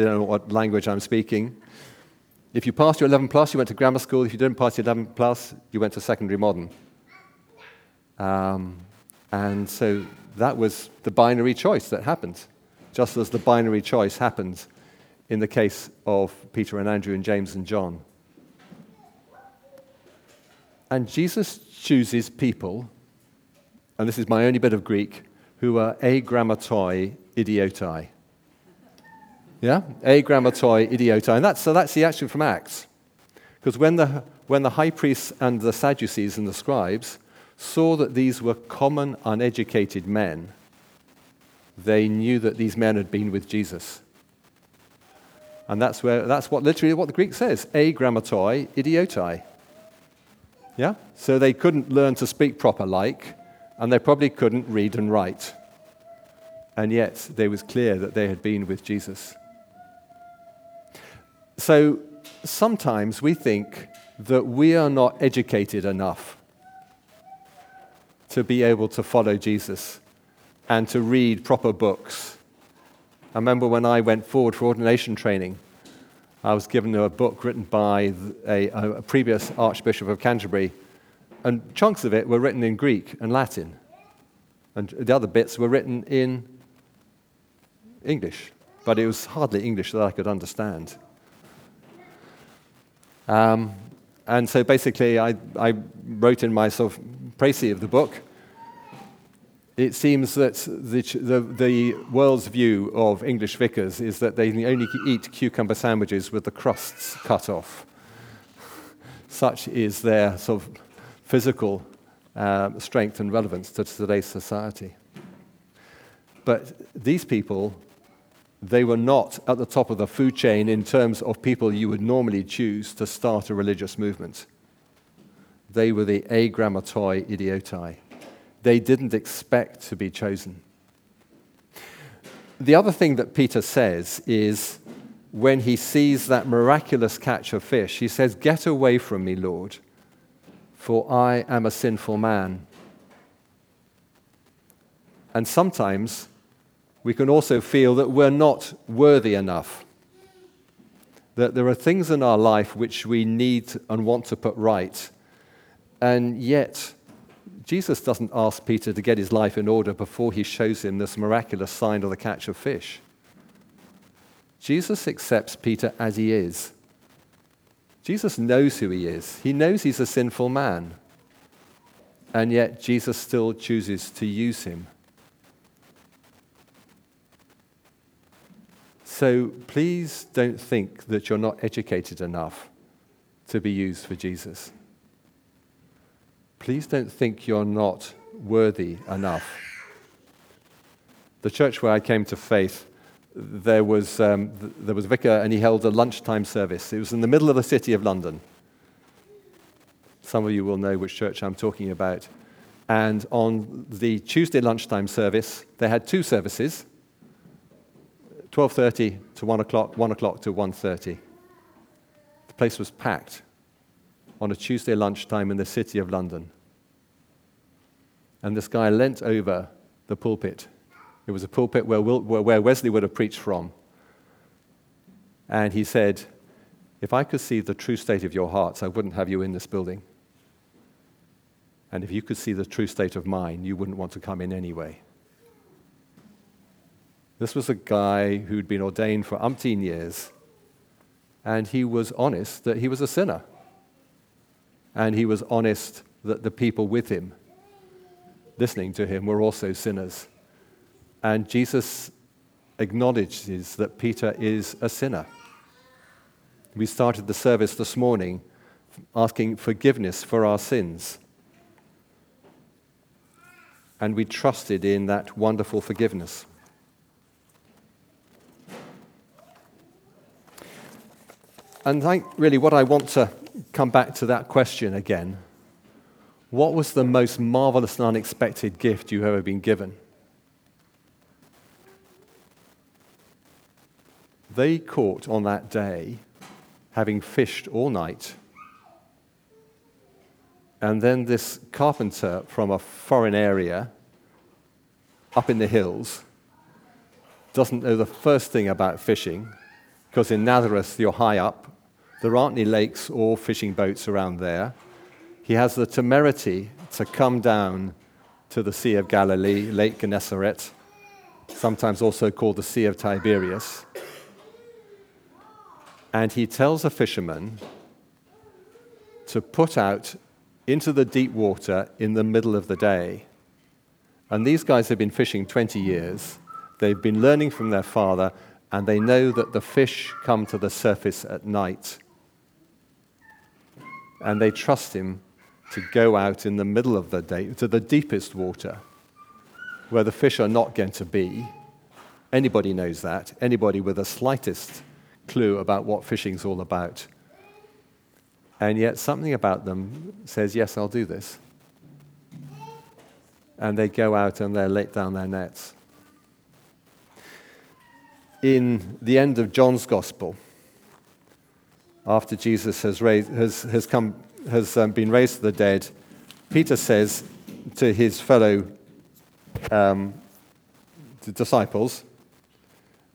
I don't know what language I'm speaking. If you passed your 11 plus, you went to grammar school. If you didn't pass your 11 plus, you went to secondary modern. Um, and so that was the binary choice that happened, just as the binary choice happened in the case of Peter and Andrew and James and John. And Jesus chooses people, and this is my only bit of Greek, who are agrammatoi idiotai. Yeah? Agrammatoi idiotai. And that's, so that's the action from Acts. Because when the, when the high priests and the Sadducees and the scribes saw that these were common, uneducated men, they knew that these men had been with Jesus. And that's, where, that's what literally what the Greek says, agrammatoi idiotai. Yeah? So they couldn't learn to speak proper like, and they probably couldn't read and write. And yet, it was clear that they had been with Jesus. So sometimes we think that we are not educated enough to be able to follow Jesus and to read proper books. I remember when I went forward for ordination training, I was given a book written by a, a previous Archbishop of Canterbury, and chunks of it were written in Greek and Latin, and the other bits were written in English, but it was hardly English that I could understand. Um, and so basically, I, I wrote in my sort of précis of the book, it seems that the, the, the, world's view of English vicars is that they only eat cucumber sandwiches with the crusts cut off. Such is their sort of physical uh, strength and relevance to today's society. But these people they were not at the top of the food chain in terms of people you would normally choose to start a religious movement. They were the agrammatoi idiotai. They didn't expect to be chosen. The other thing that Peter says is when he sees that miraculous catch of fish, he says, Get away from me, Lord, for I am a sinful man. And sometimes we can also feel that we're not worthy enough. That there are things in our life which we need and want to put right. And yet, Jesus doesn't ask Peter to get his life in order before he shows him this miraculous sign of the catch of fish. Jesus accepts Peter as he is. Jesus knows who he is, he knows he's a sinful man. And yet, Jesus still chooses to use him. So please don't think that you're not educated enough to be used for Jesus. Please don't think you're not worthy enough. The church where I came to faith, there was, um, there was a vicar and he held a lunchtime service. It was in the middle of the city of London. Some of you will know which church I'm talking about. And on the Tuesday lunchtime service, they had two services 12.30 to 1 o'clock, 1 o'clock to 1.30. The place was packed on a Tuesday lunchtime in the city of London. And this guy leant over the pulpit. It was a pulpit where, where Wesley would have preached from. And he said, If I could see the true state of your hearts, I wouldn't have you in this building. And if you could see the true state of mine, you wouldn't want to come in anyway. This was a guy who'd been ordained for umpteen years, and he was honest that he was a sinner. And he was honest that the people with him, listening to him, were also sinners. And Jesus acknowledges that Peter is a sinner. We started the service this morning asking forgiveness for our sins. And we trusted in that wonderful forgiveness. And I, really, what I want to come back to that question again what was the most marvelous and unexpected gift you've ever been given? They caught on that day, having fished all night. And then this carpenter from a foreign area up in the hills doesn't know the first thing about fishing because in Nazareth you're high up. There aren't any lakes or fishing boats around there. He has the temerity to come down to the Sea of Galilee, Lake Gennesaret, sometimes also called the Sea of Tiberias. And he tells a fisherman to put out into the deep water in the middle of the day. And these guys have been fishing 20 years. They've been learning from their father, and they know that the fish come to the surface at night. And they trust him to go out in the middle of the day to the deepest water where the fish are not going to be. Anybody knows that. Anybody with the slightest clue about what fishing's all about. And yet, something about them says, Yes, I'll do this. And they go out and they let down their nets. In the end of John's Gospel, after Jesus has, raised, has, has, come, has um, been raised to the dead, Peter says to his fellow um, disciples,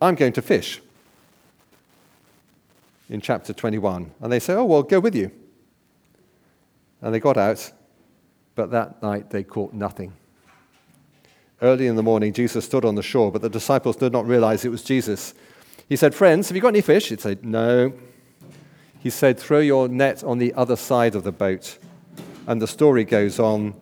I'm going to fish in chapter 21. And they say, Oh, well, go with you. And they got out, but that night they caught nothing. Early in the morning, Jesus stood on the shore, but the disciples did not realize it was Jesus. He said, Friends, have you got any fish? He'd say, No. He said, Throw your net on the other side of the boat. And the story goes on,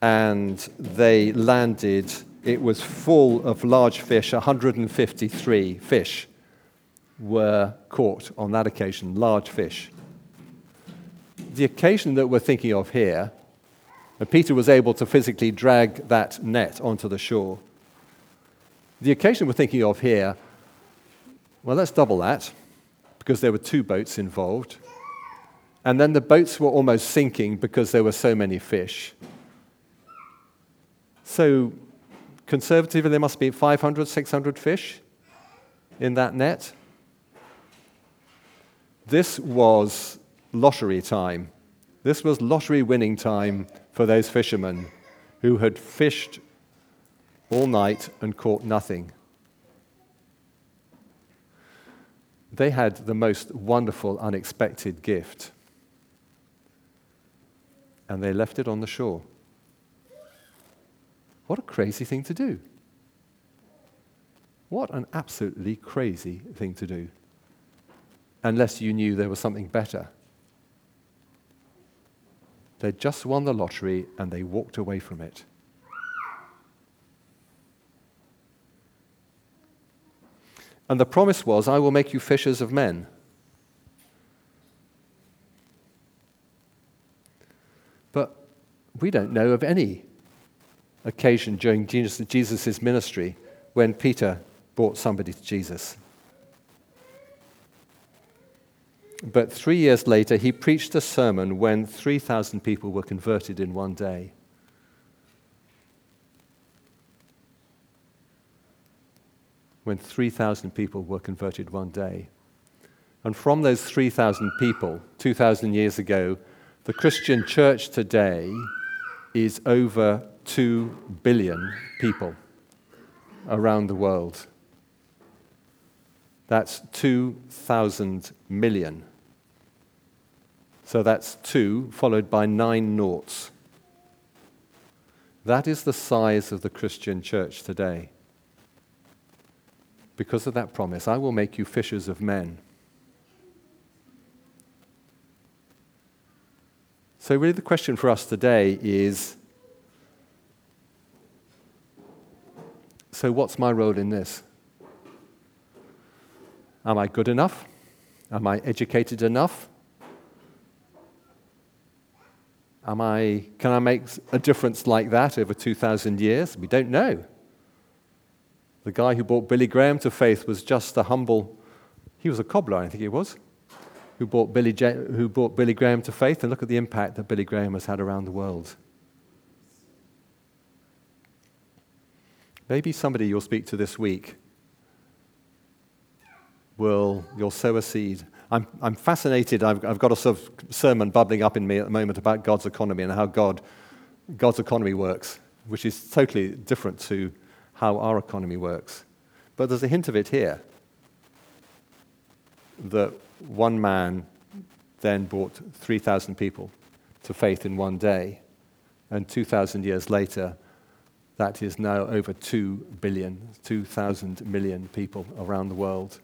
and they landed. It was full of large fish, 153 fish were caught on that occasion, large fish. The occasion that we're thinking of here, and Peter was able to physically drag that net onto the shore. The occasion we're thinking of here, well, let's double that, because there were two boats involved. And then the boats were almost sinking because there were so many fish. So, conservatively, there must be 500, 600 fish in that net. This was lottery time. This was lottery winning time for those fishermen who had fished all night and caught nothing. They had the most wonderful, unexpected gift. And they left it on the shore. What a crazy thing to do! What an absolutely crazy thing to do unless you knew there was something better. They just won the lottery and they walked away from it. And the promise was, I will make you fishers of men. But we don't know of any occasion during Jesus' ministry when Peter brought somebody to Jesus. But three years later, he preached a sermon when 3,000 people were converted in one day. When 3,000 people were converted one day. And from those 3,000 people, 2,000 years ago, the Christian church today is over 2 billion people around the world. That's 2,000 million. So that's two, followed by nine noughts. That is the size of the Christian church today. Because of that promise, I will make you fishers of men. So, really, the question for us today is so, what's my role in this? Am I good enough? Am I educated enough? Am I, can I make a difference like that over 2,000 years? We don't know. The guy who brought Billy Graham to faith was just a humble, he was a cobbler, I think he was, who brought Billy, who brought Billy Graham to faith, and look at the impact that Billy Graham has had around the world. Maybe somebody you'll speak to this week will, you'll sow a seed I'm, I'm fascinated. I've, I've got a sort of sermon bubbling up in me at the moment about God's economy and how God, God's economy works, which is totally different to how our economy works. But there's a hint of it here. that one man then brought 3,000 people to faith in one day. And 2,000 years later, that is now over 2 billion, 2,000 million people around the world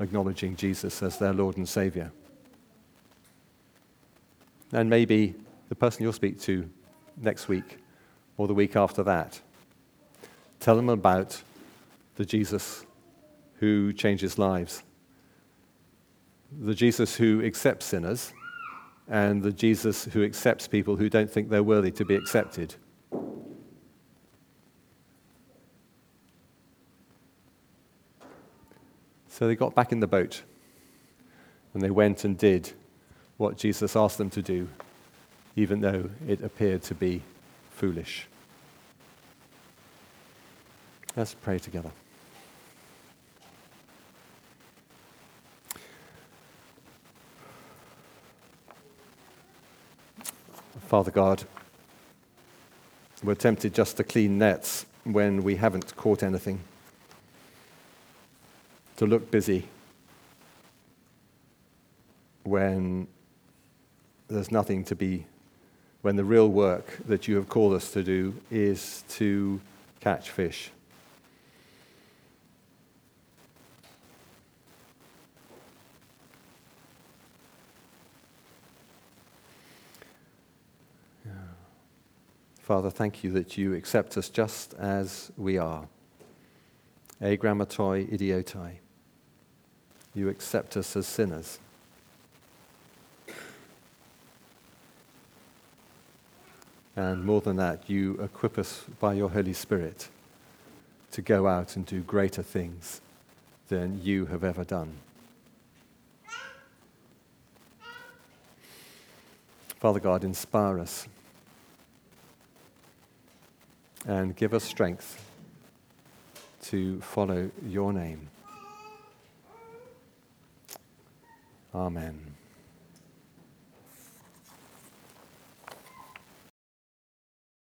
acknowledging Jesus as their Lord and Savior. And maybe the person you'll speak to next week or the week after that, tell them about the Jesus who changes lives, the Jesus who accepts sinners, and the Jesus who accepts people who don't think they're worthy to be accepted. So they got back in the boat and they went and did what Jesus asked them to do, even though it appeared to be foolish. Let's pray together. Father God, we're tempted just to clean nets when we haven't caught anything, to look busy when there's nothing to be, when the real work that you have called us to do is to catch fish. Father, thank you that you accept us just as we are. Agrammatoi idiotai. You accept us as sinners. And more than that, you equip us by your Holy Spirit to go out and do greater things than you have ever done. Father God, inspire us and give us strength to follow your name. Amen.